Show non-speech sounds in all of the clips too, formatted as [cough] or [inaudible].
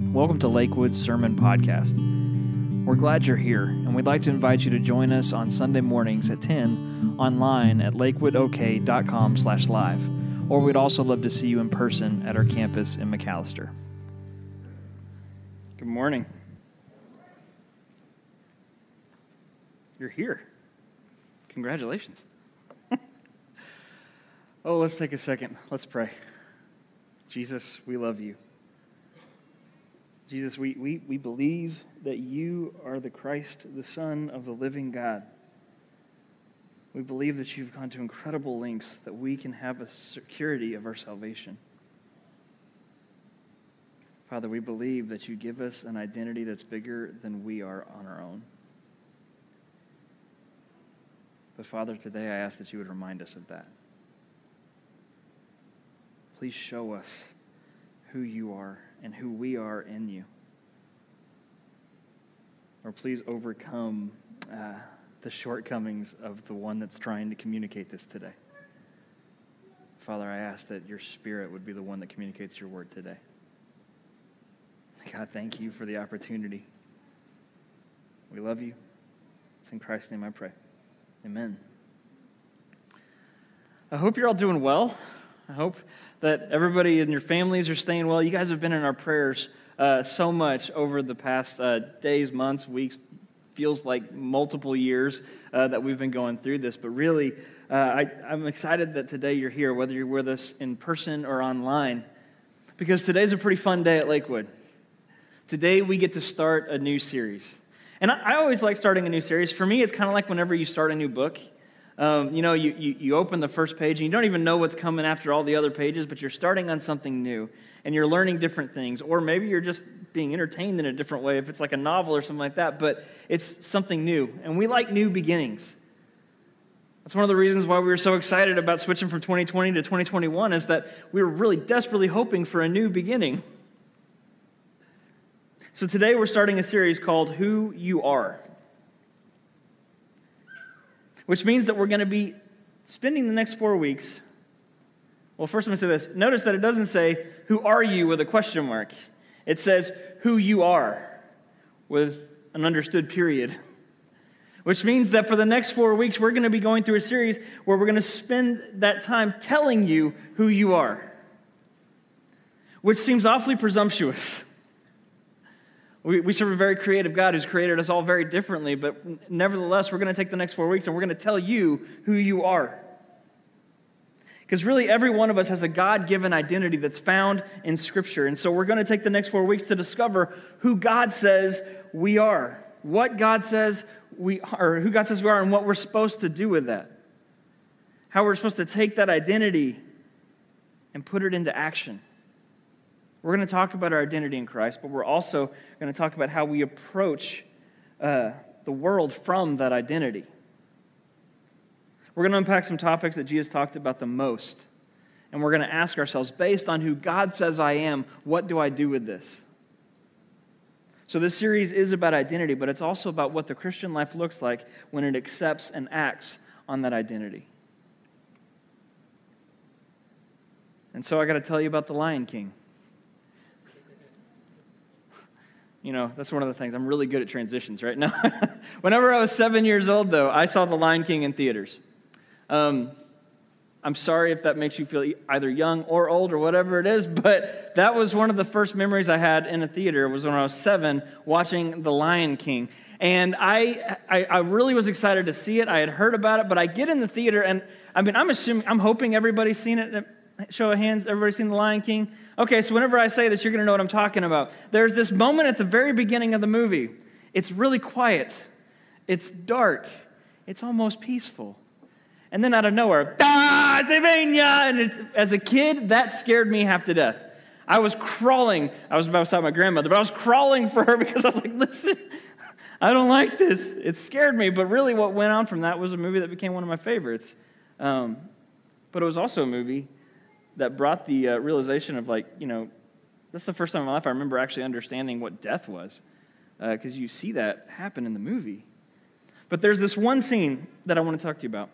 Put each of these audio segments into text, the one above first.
Welcome to Lakewood's Sermon Podcast. We're glad you're here, and we'd like to invite you to join us on Sunday mornings at 10 online at lakewoodok.com slash live, or we'd also love to see you in person at our campus in McAlester. Good morning. You're here. Congratulations. [laughs] oh, let's take a second. Let's pray. Jesus, we love you. Jesus, we, we, we believe that you are the Christ, the Son of the living God. We believe that you've gone to incredible lengths that we can have a security of our salvation. Father, we believe that you give us an identity that's bigger than we are on our own. But Father, today I ask that you would remind us of that. Please show us who you are and who we are in you. Or please overcome uh, the shortcomings of the one that's trying to communicate this today. Father, I ask that your spirit would be the one that communicates your word today. God, thank you for the opportunity. We love you. It's in Christ's name I pray. Amen. I hope you're all doing well. I hope that everybody in your families are staying well. You guys have been in our prayers uh, so much over the past uh, days, months, weeks. Feels like multiple years uh, that we've been going through this, but really, uh, I, I'm excited that today you're here, whether you're with us in person or online, because today's a pretty fun day at Lakewood. Today, we get to start a new series. And I, I always like starting a new series. For me, it's kind of like whenever you start a new book. Um, you know, you, you, you, open the first page and you don't even know what's coming after all the other pages, but you're starting on something new and you're learning different things. Or maybe you're just being entertained in a different way if it's like a novel or something like that, but it's something new. And we like new beginnings. That's one of the reasons why we were so excited about switching from 2020 to 2021 is that we were really desperately hoping for a new beginning. So today we're starting a series called Who You Are which means that we're going to be spending the next four weeks. Well, first I'm going to say this. Notice that it doesn't say, Who are you with a question mark. It says, Who you are with an understood period. [laughs] Which means that for the next four weeks, we're going to be going through a series where we're going to spend that time telling you who you are. Which seems awfully presumptuous. [laughs] We, we serve a very creative God who's created us all very differently, but nevertheless, we're going to take the next four weeks and we're going to tell you who you are. Because really, every one of us has a God given identity that's found in Scripture. And so we're going to take the next four weeks to discover who God says we are, what God says we are, who God says we are, and what we're supposed to do with that. How we're supposed to take that identity and put it into action. We're going to talk about our identity in Christ, but we're also going to talk about how we approach uh, the world from that identity. We're going to unpack some topics that Jesus talked about the most. And we're going to ask ourselves, based on who God says I am, what do I do with this? So, this series is about identity, but it's also about what the Christian life looks like when it accepts and acts on that identity. And so, I got to tell you about the Lion King. You know, that's one of the things. I'm really good at transitions right now. [laughs] Whenever I was seven years old, though, I saw The Lion King in theaters. Um, I'm sorry if that makes you feel either young or old or whatever it is, but that was one of the first memories I had in a theater was when I was seven watching The Lion King. And I, I, I really was excited to see it. I had heard about it, but I get in the theater and I mean, I'm assuming, I'm hoping everybody's seen it. Show of hands, everybody seen The Lion King? Okay, so whenever I say this, you're going to know what I'm talking about. There's this moment at the very beginning of the movie. It's really quiet, it's dark, it's almost peaceful. And then out of nowhere, and as a kid, that scared me half to death. I was crawling. I was beside my grandmother, but I was crawling for her [laughs] because I was like, listen, I don't like this. It scared me. But really, what went on from that was a movie that became one of my favorites. Um, but it was also a movie that brought the uh, realization of like, you know, that's the first time in my life I remember actually understanding what death was, because uh, you see that happen in the movie. But there's this one scene that I want to talk to you about.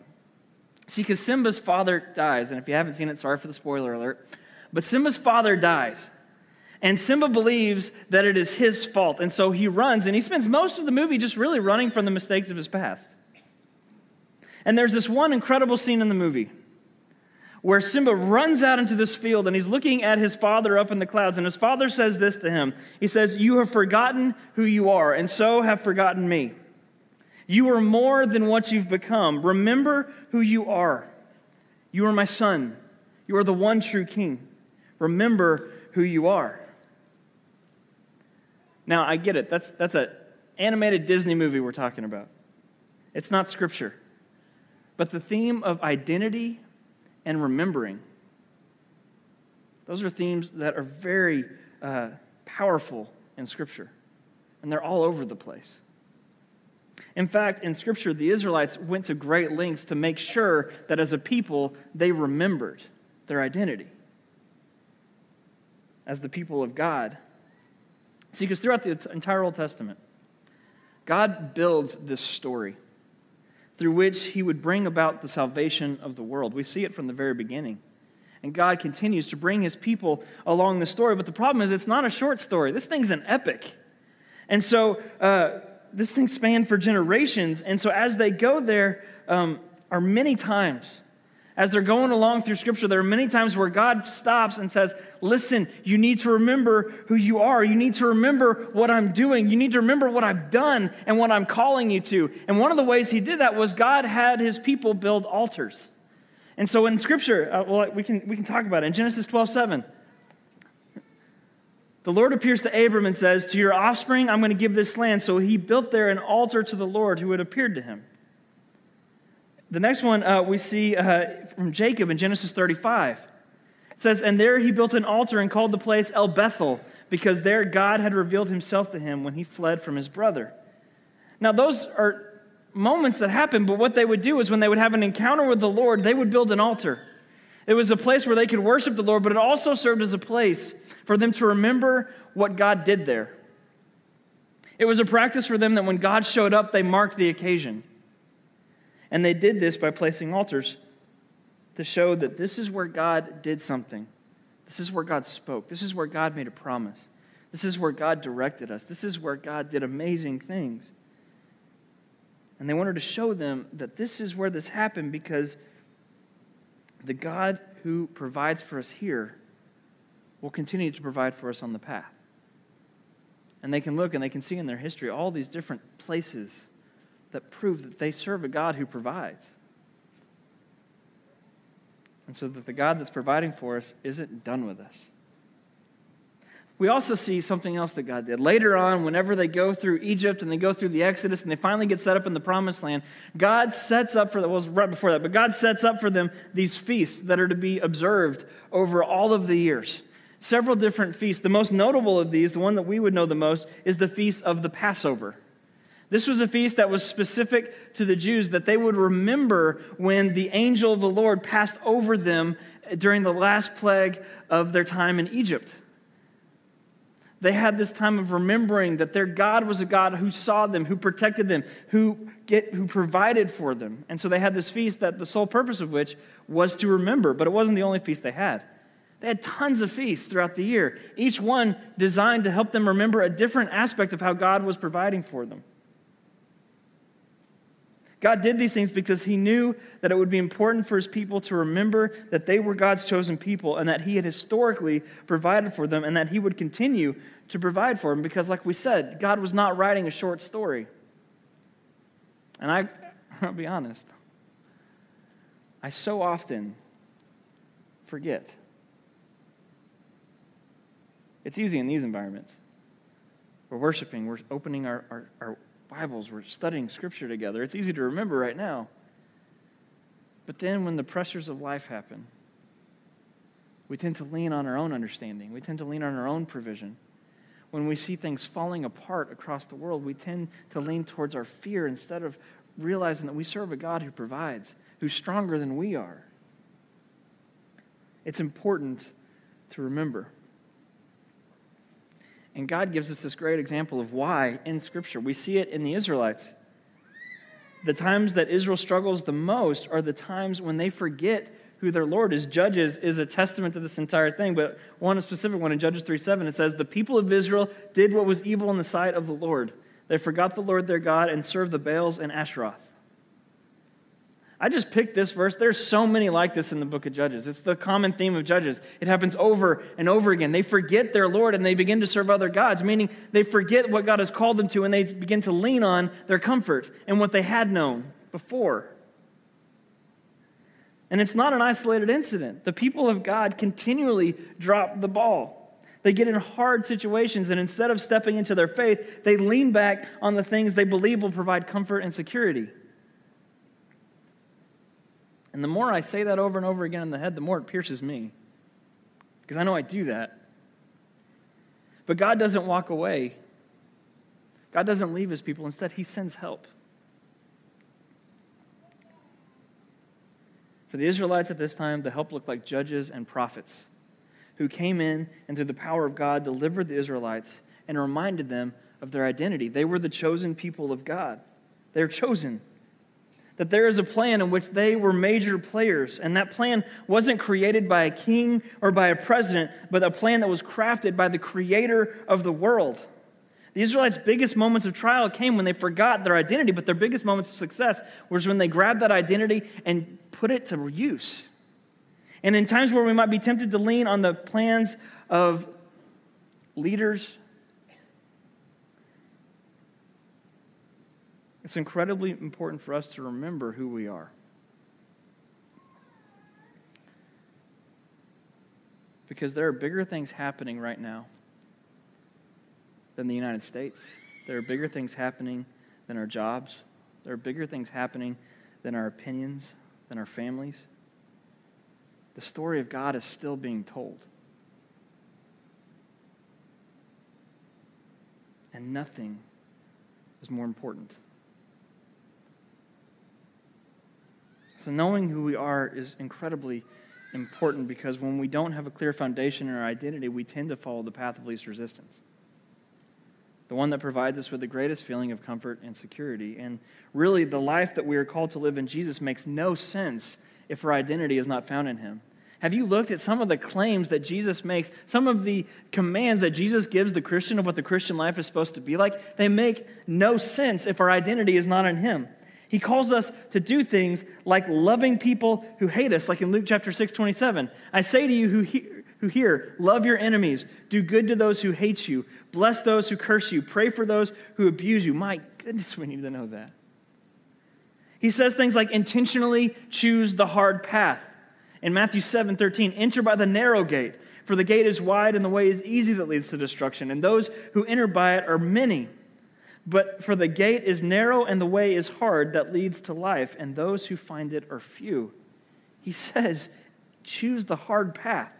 See, because Simba's father dies, and if you haven't seen it, sorry for the spoiler alert, but Simba's father dies. And Simba believes that it is his fault. And so he runs, and he spends most of the movie just really running from the mistakes of his past. And there's this one incredible scene in the movie where Simba runs out into this field and he's looking at his father up in the clouds. And his father says this to him He says, You have forgotten who you are, and so have forgotten me. You are more than what you've become. Remember who you are. You are my son. You are the one true king. Remember who you are. Now, I get it. That's, that's an animated Disney movie we're talking about. It's not scripture. But the theme of identity and remembering, those are themes that are very uh, powerful in scripture. And they're all over the place. In fact, in Scripture, the Israelites went to great lengths to make sure that as a people, they remembered their identity as the people of God. See, because throughout the entire Old Testament, God builds this story through which he would bring about the salvation of the world. We see it from the very beginning. And God continues to bring his people along the story. But the problem is, it's not a short story. This thing's an epic. And so, uh, this thing spanned for generations. And so, as they go there, um, are many times as they're going along through Scripture, there are many times where God stops and says, Listen, you need to remember who you are. You need to remember what I'm doing. You need to remember what I've done and what I'm calling you to. And one of the ways He did that was God had His people build altars. And so in Scripture, uh, well, we can, we can talk about it. In Genesis 12 7, the Lord appears to Abram and says, To your offspring, I'm going to give this land. So he built there an altar to the Lord who had appeared to him. The next one uh, we see uh, from Jacob in Genesis 35. It says, And there he built an altar and called the place El Bethel, because there God had revealed himself to him when he fled from his brother. Now, those are moments that happen, but what they would do is when they would have an encounter with the Lord, they would build an altar. It was a place where they could worship the Lord, but it also served as a place for them to remember what God did there. It was a practice for them that when God showed up, they marked the occasion. And they did this by placing altars to show that this is where God did something. This is where God spoke. This is where God made a promise. This is where God directed us. This is where God did amazing things. And they wanted to show them that this is where this happened because the God who provides for us here will continue to provide for us on the path. And they can look and they can see in their history all these different places that prove that they serve a God who provides. And so that the God that's providing for us isn't done with us. We also see something else that God did. Later on, whenever they go through Egypt and they go through the Exodus and they finally get set up in the promised land, God sets up for them, well, was right before that, but God sets up for them these feasts that are to be observed over all of the years. Several different feasts. The most notable of these, the one that we would know the most, is the feast of the Passover. This was a feast that was specific to the Jews that they would remember when the angel of the Lord passed over them during the last plague of their time in Egypt. They had this time of remembering that their God was a God who saw them, who protected them, who, get, who provided for them. And so they had this feast that the sole purpose of which was to remember, but it wasn't the only feast they had. They had tons of feasts throughout the year, each one designed to help them remember a different aspect of how God was providing for them. God did these things because he knew that it would be important for his people to remember that they were God's chosen people and that he had historically provided for them and that he would continue to provide for them because, like we said, God was not writing a short story. And I, [laughs] I'll be honest, I so often forget. It's easy in these environments. We're worshiping, we're opening our, our, our Bibles, we're studying Scripture together. It's easy to remember right now. But then when the pressures of life happen, we tend to lean on our own understanding. We tend to lean on our own provision. When we see things falling apart across the world, we tend to lean towards our fear instead of realizing that we serve a God who provides, who's stronger than we are. It's important to remember. And God gives us this great example of why in Scripture. We see it in the Israelites. The times that Israel struggles the most are the times when they forget who their Lord is. Judges is a testament to this entire thing, but one specific one in Judges 3 7, it says, The people of Israel did what was evil in the sight of the Lord. They forgot the Lord their God and served the Baals and Ashtaroth. I just picked this verse. There's so many like this in the book of Judges. It's the common theme of Judges. It happens over and over again. They forget their Lord and they begin to serve other gods, meaning they forget what God has called them to and they begin to lean on their comfort and what they had known before. And it's not an isolated incident. The people of God continually drop the ball. They get in hard situations, and instead of stepping into their faith, they lean back on the things they believe will provide comfort and security. And the more I say that over and over again in the head, the more it pierces me. Because I know I do that. But God doesn't walk away, God doesn't leave his people. Instead, he sends help. For the Israelites at this time, the help looked like judges and prophets who came in and through the power of God delivered the Israelites and reminded them of their identity. They were the chosen people of God. They're chosen that there is a plan in which they were major players. And that plan wasn't created by a king or by a president, but a plan that was crafted by the creator of the world. The Israelites' biggest moments of trial came when they forgot their identity, but their biggest moments of success was when they grabbed that identity and put it to use. And in times where we might be tempted to lean on the plans of leaders It's incredibly important for us to remember who we are. Because there are bigger things happening right now than the United States. There are bigger things happening than our jobs. There are bigger things happening than our opinions, than our families. The story of God is still being told. And nothing is more important. So, knowing who we are is incredibly important because when we don't have a clear foundation in our identity, we tend to follow the path of least resistance. The one that provides us with the greatest feeling of comfort and security. And really, the life that we are called to live in Jesus makes no sense if our identity is not found in Him. Have you looked at some of the claims that Jesus makes, some of the commands that Jesus gives the Christian of what the Christian life is supposed to be like? They make no sense if our identity is not in Him. He calls us to do things like loving people who hate us, like in Luke chapter 6, 27. I say to you who hear, who hear, love your enemies, do good to those who hate you, bless those who curse you, pray for those who abuse you. My goodness, [laughs] we need to know that. He says things like intentionally choose the hard path. In Matthew 7, 13, enter by the narrow gate, for the gate is wide and the way is easy that leads to destruction, and those who enter by it are many. But for the gate is narrow and the way is hard that leads to life, and those who find it are few. He [laughs] says, choose the hard path.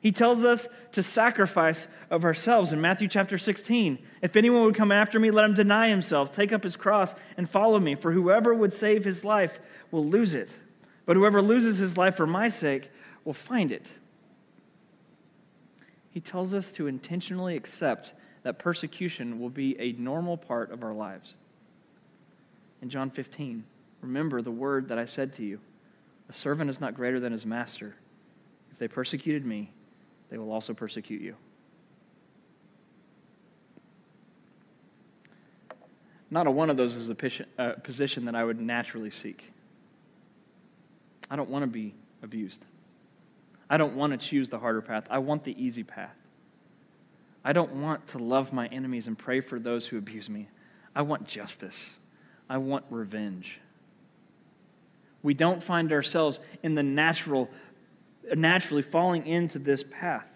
He tells us to sacrifice of ourselves in Matthew chapter 16. If anyone would come after me, let him deny himself, take up his cross, and follow me. For whoever would save his life will lose it. But whoever loses his life for my sake will find it. He tells us to intentionally accept that persecution will be a normal part of our lives. In John 15, remember the word that I said to you a servant is not greater than his master. If they persecuted me, they will also persecute you. Not a one of those is a uh, position that I would naturally seek. I don't want to be abused. I don't want to choose the harder path. I want the easy path. I don't want to love my enemies and pray for those who abuse me. I want justice. I want revenge. We don't find ourselves in the natural, naturally falling into this path.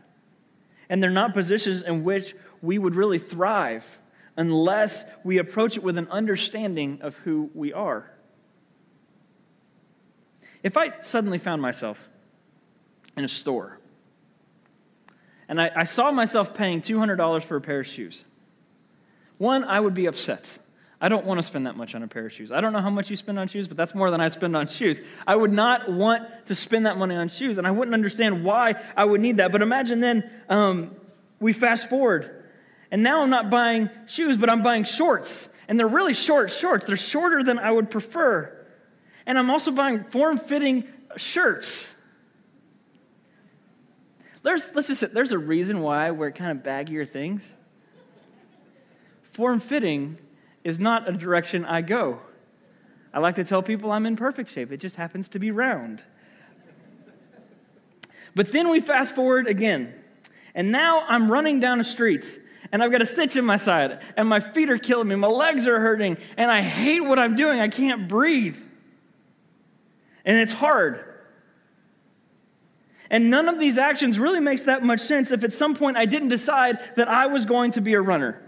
And they're not positions in which we would really thrive unless we approach it with an understanding of who we are. If I suddenly found myself in a store and I, I saw myself paying $200 for a pair of shoes. One, I would be upset. I don't want to spend that much on a pair of shoes. I don't know how much you spend on shoes, but that's more than I spend on shoes. I would not want to spend that money on shoes, and I wouldn't understand why I would need that. But imagine then um, we fast forward, and now I'm not buying shoes, but I'm buying shorts. And they're really short shorts. They're shorter than I would prefer. And I'm also buying form fitting shirts. There's, let's just say, there's a reason why I wear kind of baggier things. Form fitting is not a direction I go. I like to tell people I'm in perfect shape, it just happens to be round. But then we fast forward again, and now I'm running down a street. And I've got a stitch in my side, and my feet are killing me, my legs are hurting, and I hate what I'm doing. I can't breathe. And it's hard. And none of these actions really makes that much sense if at some point I didn't decide that I was going to be a runner.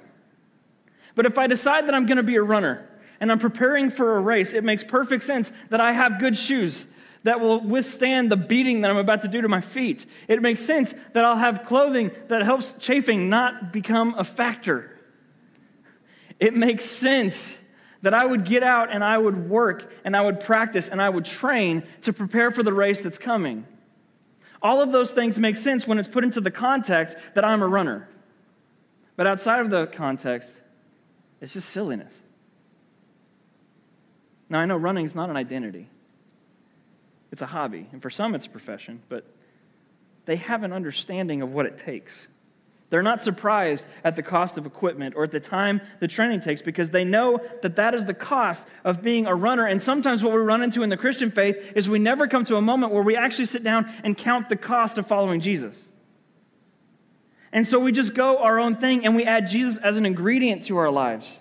But if I decide that I'm going to be a runner and I'm preparing for a race, it makes perfect sense that I have good shoes that will withstand the beating that I'm about to do to my feet. It makes sense that I'll have clothing that helps chafing not become a factor. It makes sense that I would get out and I would work and I would practice and I would train to prepare for the race that's coming. All of those things make sense when it's put into the context that I'm a runner. But outside of the context, it's just silliness. Now, I know running is not an identity, it's a hobby. And for some, it's a profession, but they have an understanding of what it takes. They're not surprised at the cost of equipment or at the time the training takes because they know that that is the cost of being a runner. And sometimes what we run into in the Christian faith is we never come to a moment where we actually sit down and count the cost of following Jesus. And so we just go our own thing and we add Jesus as an ingredient to our lives.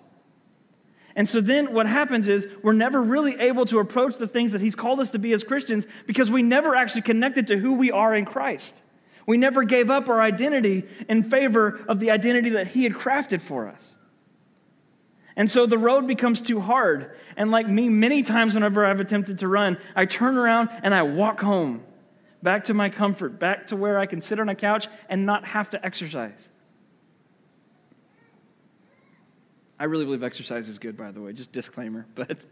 And so then what happens is we're never really able to approach the things that he's called us to be as Christians because we never actually connected to who we are in Christ. We never gave up our identity in favor of the identity that He had crafted for us. And so the road becomes too hard. And like me, many times whenever I've attempted to run, I turn around and I walk home, back to my comfort, back to where I can sit on a couch and not have to exercise. I really believe exercise is good, by the way, just disclaimer, [laughs] but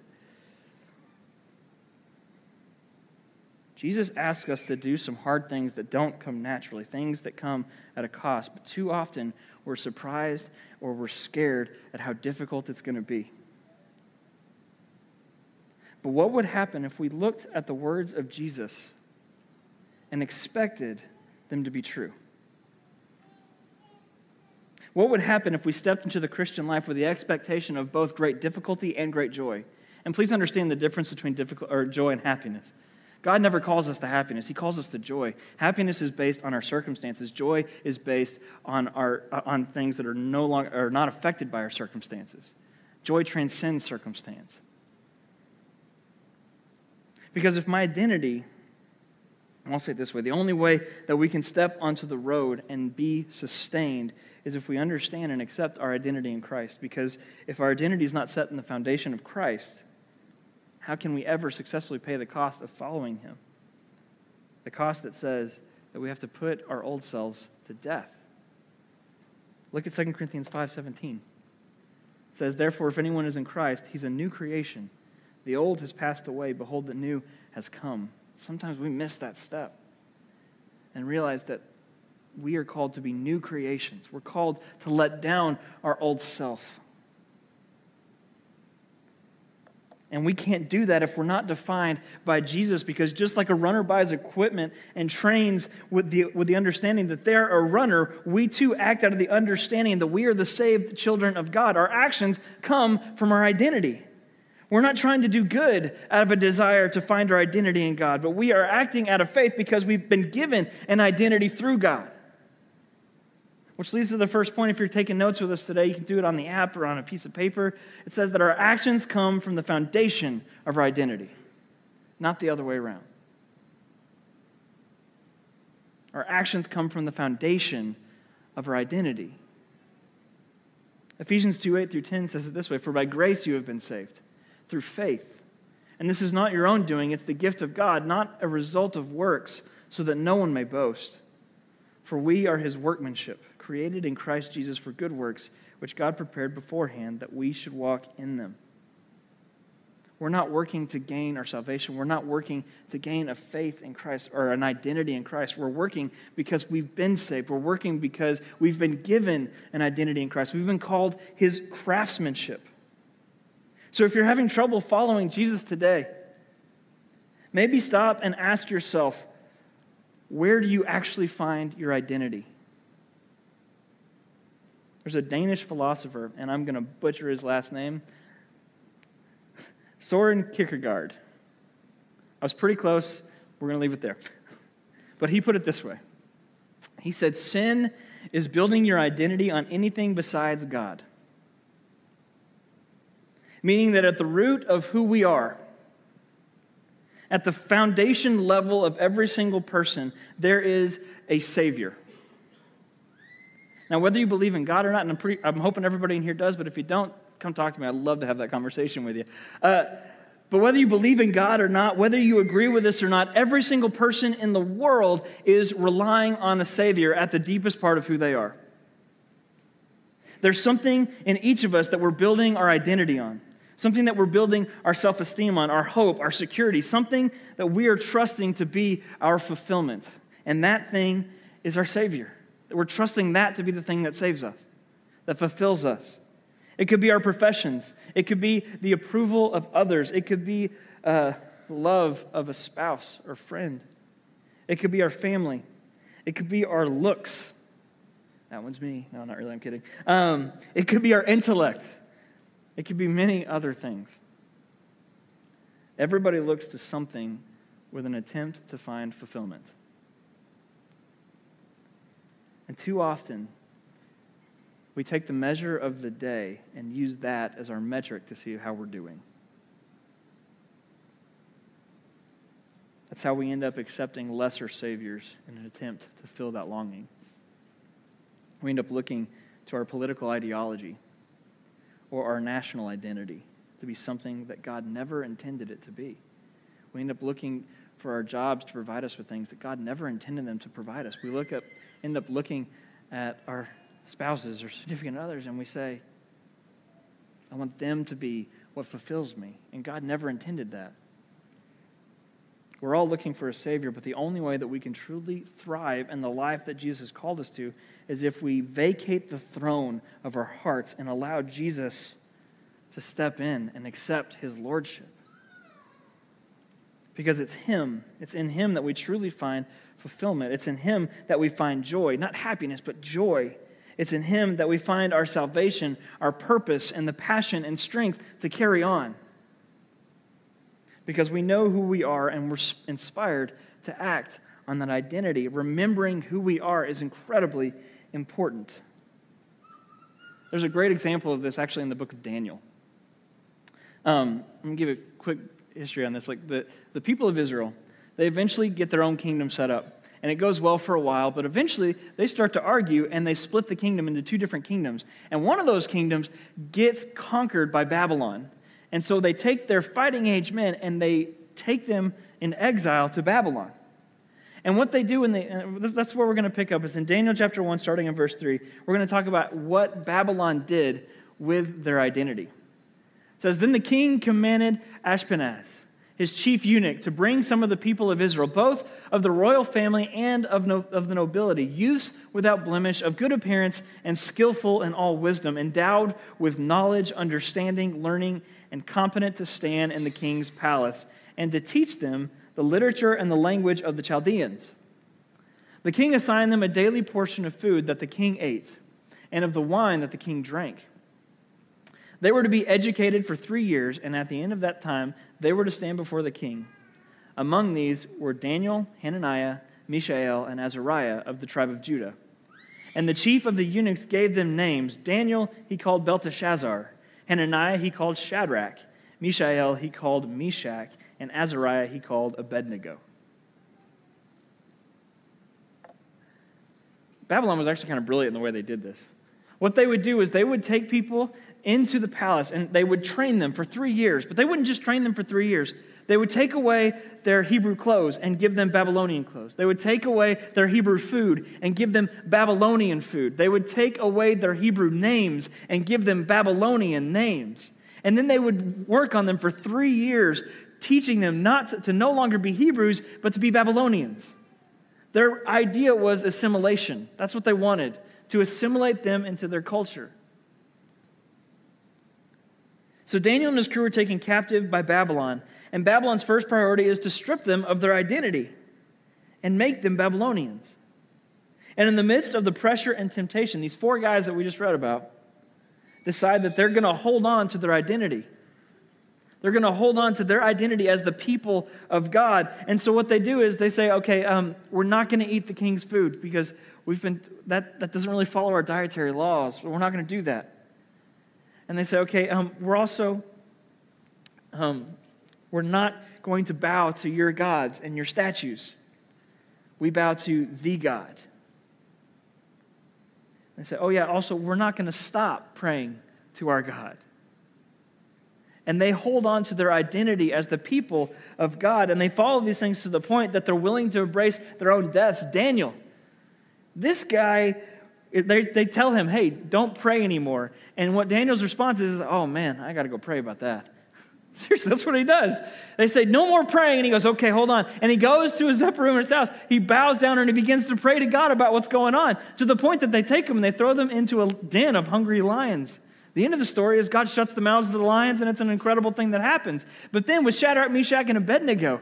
Jesus asks us to do some hard things that don't come naturally, things that come at a cost. But too often, we're surprised or we're scared at how difficult it's going to be. But what would happen if we looked at the words of Jesus and expected them to be true? What would happen if we stepped into the Christian life with the expectation of both great difficulty and great joy? And please understand the difference between difficult, or joy and happiness. God never calls us to happiness. He calls us to joy. Happiness is based on our circumstances. Joy is based on, our, uh, on things that are no longer are not affected by our circumstances. Joy transcends circumstance. Because if my identity, I'll say it this way the only way that we can step onto the road and be sustained is if we understand and accept our identity in Christ. Because if our identity is not set in the foundation of Christ, how can we ever successfully pay the cost of following him? The cost that says that we have to put our old selves to death. Look at 2 Corinthians 5:17. It says, "Therefore if anyone is in Christ, he's a new creation. The old has passed away, behold the new has come." Sometimes we miss that step and realize that we are called to be new creations. We're called to let down our old self. And we can't do that if we're not defined by Jesus, because just like a runner buys equipment and trains with the, with the understanding that they're a runner, we too act out of the understanding that we are the saved children of God. Our actions come from our identity. We're not trying to do good out of a desire to find our identity in God, but we are acting out of faith because we've been given an identity through God. Which leads to the first point. If you're taking notes with us today, you can do it on the app or on a piece of paper. It says that our actions come from the foundation of our identity, not the other way around. Our actions come from the foundation of our identity. Ephesians 2 8 through 10 says it this way For by grace you have been saved, through faith. And this is not your own doing, it's the gift of God, not a result of works, so that no one may boast. For we are his workmanship created in Christ Jesus for good works, which God prepared beforehand that we should walk in them. We're not working to gain our salvation. We're not working to gain a faith in Christ or an identity in Christ. We're working because we've been saved. We're working because we've been given an identity in Christ. We've been called his craftsmanship. So if you're having trouble following Jesus today, Maybe stop and ask yourself where do you actually find your identity? There's a Danish philosopher, and I'm going to butcher his last name Soren Kierkegaard. I was pretty close. We're going to leave it there. But he put it this way He said, Sin is building your identity on anything besides God. Meaning that at the root of who we are, at the foundation level of every single person, there is a Savior. Now, whether you believe in God or not, and I'm, pretty, I'm hoping everybody in here does, but if you don't, come talk to me. I'd love to have that conversation with you. Uh, but whether you believe in God or not, whether you agree with this or not, every single person in the world is relying on a Savior at the deepest part of who they are. There's something in each of us that we're building our identity on something that we're building our self esteem on, our hope, our security, something that we are trusting to be our fulfillment. And that thing is our Savior. We're trusting that to be the thing that saves us, that fulfills us. It could be our professions, it could be the approval of others, it could be uh, love of a spouse or friend, it could be our family, it could be our looks. That one's me. No, not really, I'm kidding. Um, it could be our intellect. It could be many other things. Everybody looks to something with an attempt to find fulfillment. And too often, we take the measure of the day and use that as our metric to see how we're doing. That's how we end up accepting lesser saviors in an attempt to fill that longing. We end up looking to our political ideology or our national identity to be something that God never intended it to be. We end up looking for our jobs to provide us with things that God never intended them to provide us. We look up, end up looking at our spouses or significant others and we say, I want them to be what fulfills me. And God never intended that. We're all looking for a Savior, but the only way that we can truly thrive in the life that Jesus called us to is if we vacate the throne of our hearts and allow Jesus to step in and accept His Lordship. Because it's Him, it's in Him that we truly find fulfillment. It's in Him that we find joy, not happiness, but joy. It's in Him that we find our salvation, our purpose, and the passion and strength to carry on because we know who we are and we're inspired to act on that identity. Remembering who we are is incredibly important. There's a great example of this actually in the book of Daniel. Um, I'm going to give a quick history on this. Like the, the people of Israel, they eventually get their own kingdom set up. And it goes well for a while, but eventually they start to argue and they split the kingdom into two different kingdoms. And one of those kingdoms gets conquered by Babylon. And so they take their fighting age men and they take them in exile to Babylon. And what they do, in the, that's where we're going to pick up, is in Daniel chapter 1, starting in verse 3. We're going to talk about what Babylon did with their identity. It says, Then the king commanded Ashpenaz his chief eunuch, to bring some of the people of Israel, both of the royal family and of, no, of the nobility, youths without blemish, of good appearance, and skillful in all wisdom, endowed with knowledge, understanding, learning, and competent to stand in the king's palace, and to teach them the literature and the language of the Chaldeans. The king assigned them a daily portion of food that the king ate, and of the wine that the king drank. They were to be educated for three years, and at the end of that time, they were to stand before the king. Among these were Daniel, Hananiah, Mishael, and Azariah of the tribe of Judah. And the chief of the eunuchs gave them names. Daniel he called Belteshazzar, Hananiah he called Shadrach, Mishael he called Meshach, and Azariah he called Abednego. Babylon was actually kind of brilliant in the way they did this. What they would do is they would take people into the palace and they would train them for three years. But they wouldn't just train them for three years. They would take away their Hebrew clothes and give them Babylonian clothes. They would take away their Hebrew food and give them Babylonian food. They would take away their Hebrew names and give them Babylonian names. And then they would work on them for three years, teaching them not to, to no longer be Hebrews, but to be Babylonians. Their idea was assimilation. That's what they wanted, to assimilate them into their culture. So Daniel and his crew are taken captive by Babylon, and Babylon's first priority is to strip them of their identity and make them Babylonians. And in the midst of the pressure and temptation, these four guys that we just read about decide that they're going to hold on to their identity. They're going to hold on to their identity as the people of God. And so what they do is they say, okay, um, we're not going to eat the king's food because we've been, that, that doesn't really follow our dietary laws. We're not going to do that. And they say, okay, um, we're also, um, we're not going to bow to your gods and your statues. We bow to the God. They say, oh yeah, also, we're not going to stop praying to our God and they hold on to their identity as the people of God. And they follow these things to the point that they're willing to embrace their own deaths. Daniel, this guy, they, they tell him, hey, don't pray anymore. And what Daniel's response is, oh man, I got to go pray about that. [laughs] Seriously, that's what he does. They say, no more praying. And he goes, okay, hold on. And he goes to his upper room in his house. He bows down and he begins to pray to God about what's going on to the point that they take him and they throw them into a den of hungry lions. The end of the story is God shuts the mouths of the lions, and it's an incredible thing that happens. But then with Shadrach, Meshach, and Abednego,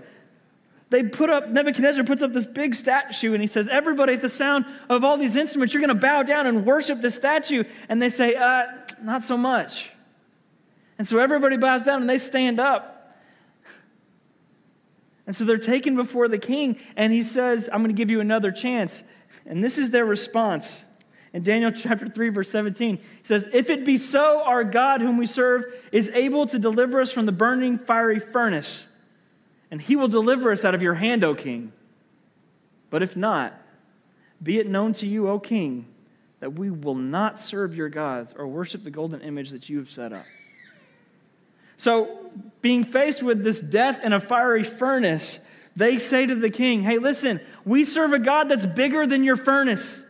they put up, Nebuchadnezzar puts up this big statue, and he says, Everybody, at the sound of all these instruments, you're going to bow down and worship this statue. And they say, uh, Not so much. And so everybody bows down and they stand up. And so they're taken before the king, and he says, I'm going to give you another chance. And this is their response. In Daniel chapter 3, verse 17, he says, If it be so, our God, whom we serve, is able to deliver us from the burning fiery furnace, and he will deliver us out of your hand, O king. But if not, be it known to you, O king, that we will not serve your gods or worship the golden image that you have set up. So, being faced with this death in a fiery furnace, they say to the king, Hey, listen, we serve a God that's bigger than your furnace.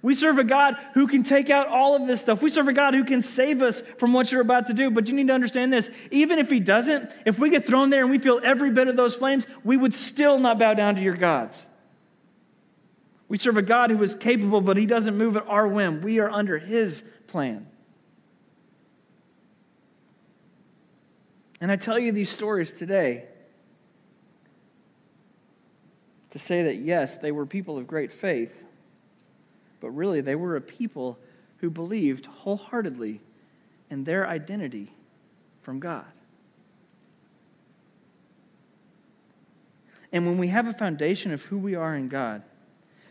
We serve a God who can take out all of this stuff. We serve a God who can save us from what you're about to do. But you need to understand this even if He doesn't, if we get thrown there and we feel every bit of those flames, we would still not bow down to your gods. We serve a God who is capable, but He doesn't move at our whim. We are under His plan. And I tell you these stories today to say that, yes, they were people of great faith but really they were a people who believed wholeheartedly in their identity from God. And when we have a foundation of who we are in God,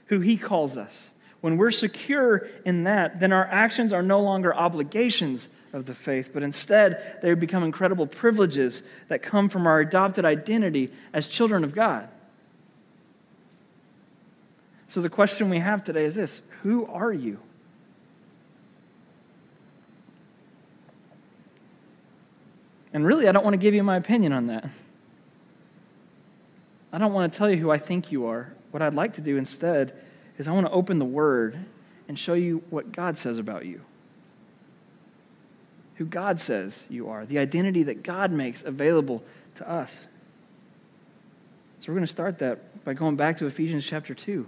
who He calls us, when we're secure in that, then our actions are no longer obligations of the faith, but instead they become incredible privileges that come from our adopted identity as children of God. So the question we have today is this Who are you? And really, I don't want to give you my opinion on that. I don't want to tell you who I think you are. What I'd like to do instead is I want to open the Word and show you what God says about you. Who God says you are, the identity that God makes available to us. So we're going to start that by going back to Ephesians chapter 2.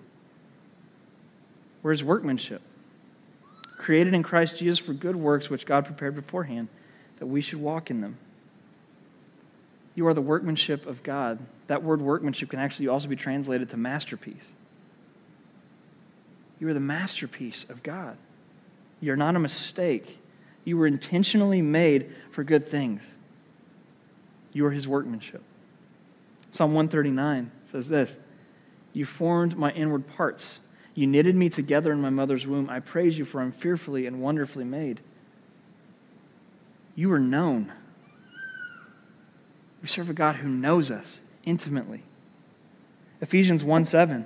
We're his workmanship, created in Christ Jesus for good works which God prepared beforehand that we should walk in them. You are the workmanship of God. That word workmanship can actually also be translated to masterpiece. You are the masterpiece of God. You're not a mistake. You were intentionally made for good things. You are his workmanship. Psalm 139 says this You formed my inward parts. You knitted me together in my mother's womb. I praise you, for I'm fearfully and wonderfully made. You are known. We serve a God who knows us intimately. Ephesians 1 7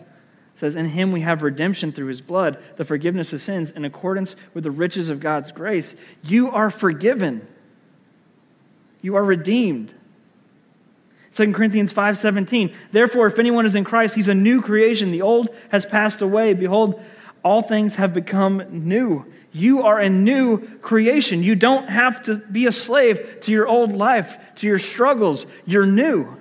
says, In him we have redemption through his blood, the forgiveness of sins, in accordance with the riches of God's grace. You are forgiven. You are redeemed. 2 Corinthians 5:17 Therefore if anyone is in Christ he's a new creation. The old has passed away. Behold all things have become new. You are a new creation. You don't have to be a slave to your old life to your struggles. You're new.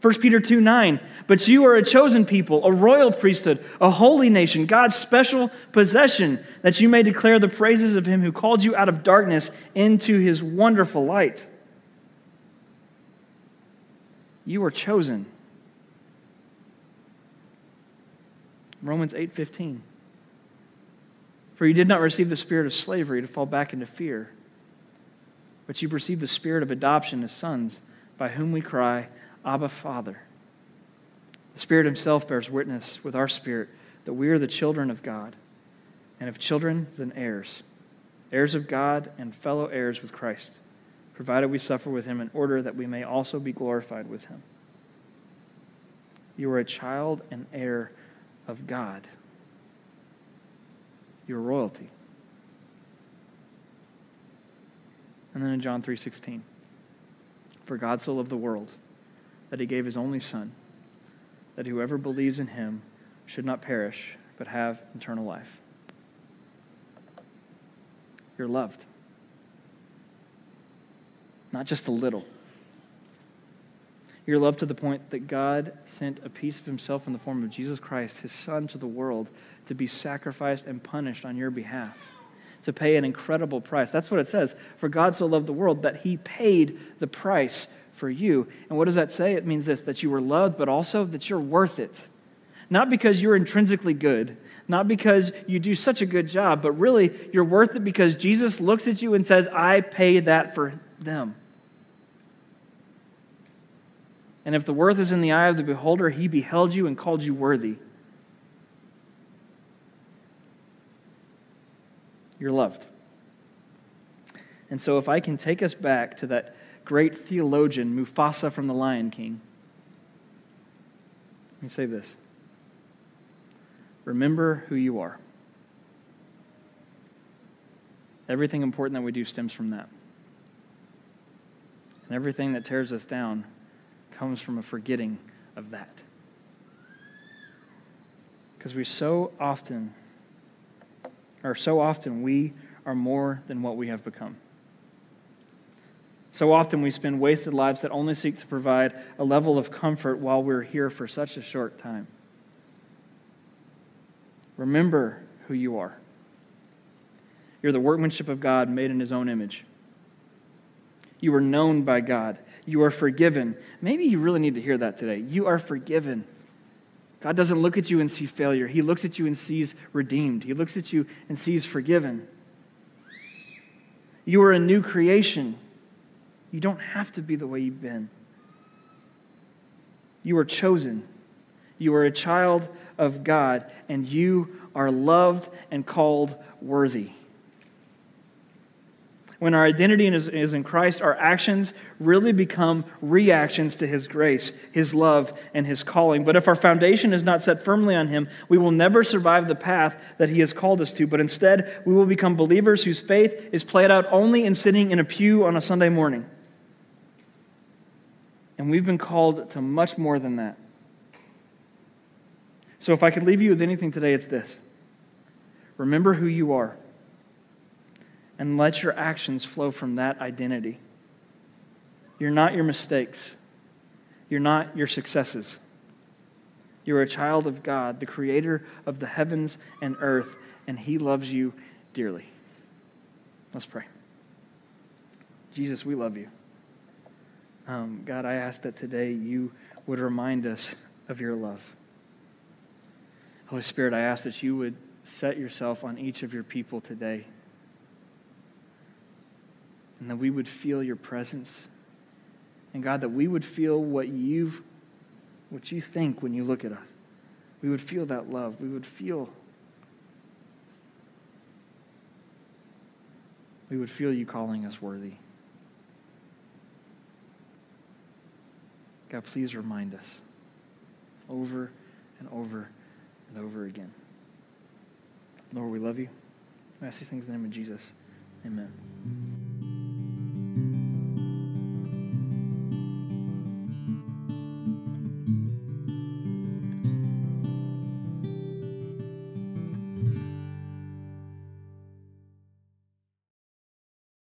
1 Peter 2 9, but you are a chosen people, a royal priesthood, a holy nation, God's special possession, that you may declare the praises of him who called you out of darkness into his wonderful light. You are chosen. Romans 8 15. For you did not receive the spirit of slavery to fall back into fear, but you've received the spirit of adoption as sons, by whom we cry, Abba, Father. The Spirit Himself bears witness with our spirit that we are the children of God, and if children, then heirs, heirs of God and fellow heirs with Christ, provided we suffer with Him in order that we may also be glorified with Him. You are a child and heir of God your royalty. And then in John 3:16, for God so loved the world that he gave his only son that whoever believes in him should not perish but have eternal life. You're loved. Not just a little. Your love to the point that God sent a piece of himself in the form of Jesus Christ, his son, to the world to be sacrificed and punished on your behalf, to pay an incredible price. That's what it says. For God so loved the world that he paid the price for you. And what does that say? It means this that you were loved, but also that you're worth it. Not because you're intrinsically good, not because you do such a good job, but really you're worth it because Jesus looks at you and says, I paid that for them. And if the worth is in the eye of the beholder, he beheld you and called you worthy. You're loved. And so, if I can take us back to that great theologian, Mufasa from The Lion King, let me say this Remember who you are. Everything important that we do stems from that. And everything that tears us down comes from a forgetting of that. Because we so often or so often we are more than what we have become. So often we spend wasted lives that only seek to provide a level of comfort while we're here for such a short time. Remember who you are. You're the workmanship of God made in His own image. You are known by God. You are forgiven. Maybe you really need to hear that today. You are forgiven. God doesn't look at you and see failure. He looks at you and sees redeemed. He looks at you and sees forgiven. You are a new creation. You don't have to be the way you've been. You are chosen. You are a child of God, and you are loved and called worthy. When our identity is, is in Christ, our actions really become reactions to His grace, His love, and His calling. But if our foundation is not set firmly on Him, we will never survive the path that He has called us to. But instead, we will become believers whose faith is played out only in sitting in a pew on a Sunday morning. And we've been called to much more than that. So if I could leave you with anything today, it's this remember who you are and let your actions flow from that identity. You're not your mistakes, you're not your successes. You're a child of God, the creator of the heavens and earth, and he loves you dearly. Let's pray. Jesus, we love you. Um, God, I ask that today you would remind us of your love. Holy Spirit, I ask that you would set yourself on each of your people today and that we would feel your presence. And God, that we would feel what you've what you think when you look at us. We would feel that love. We would feel we would feel you calling us worthy. God, please remind us over and over and over again. Lord, we love you. I ask these things in the name of Jesus. Amen.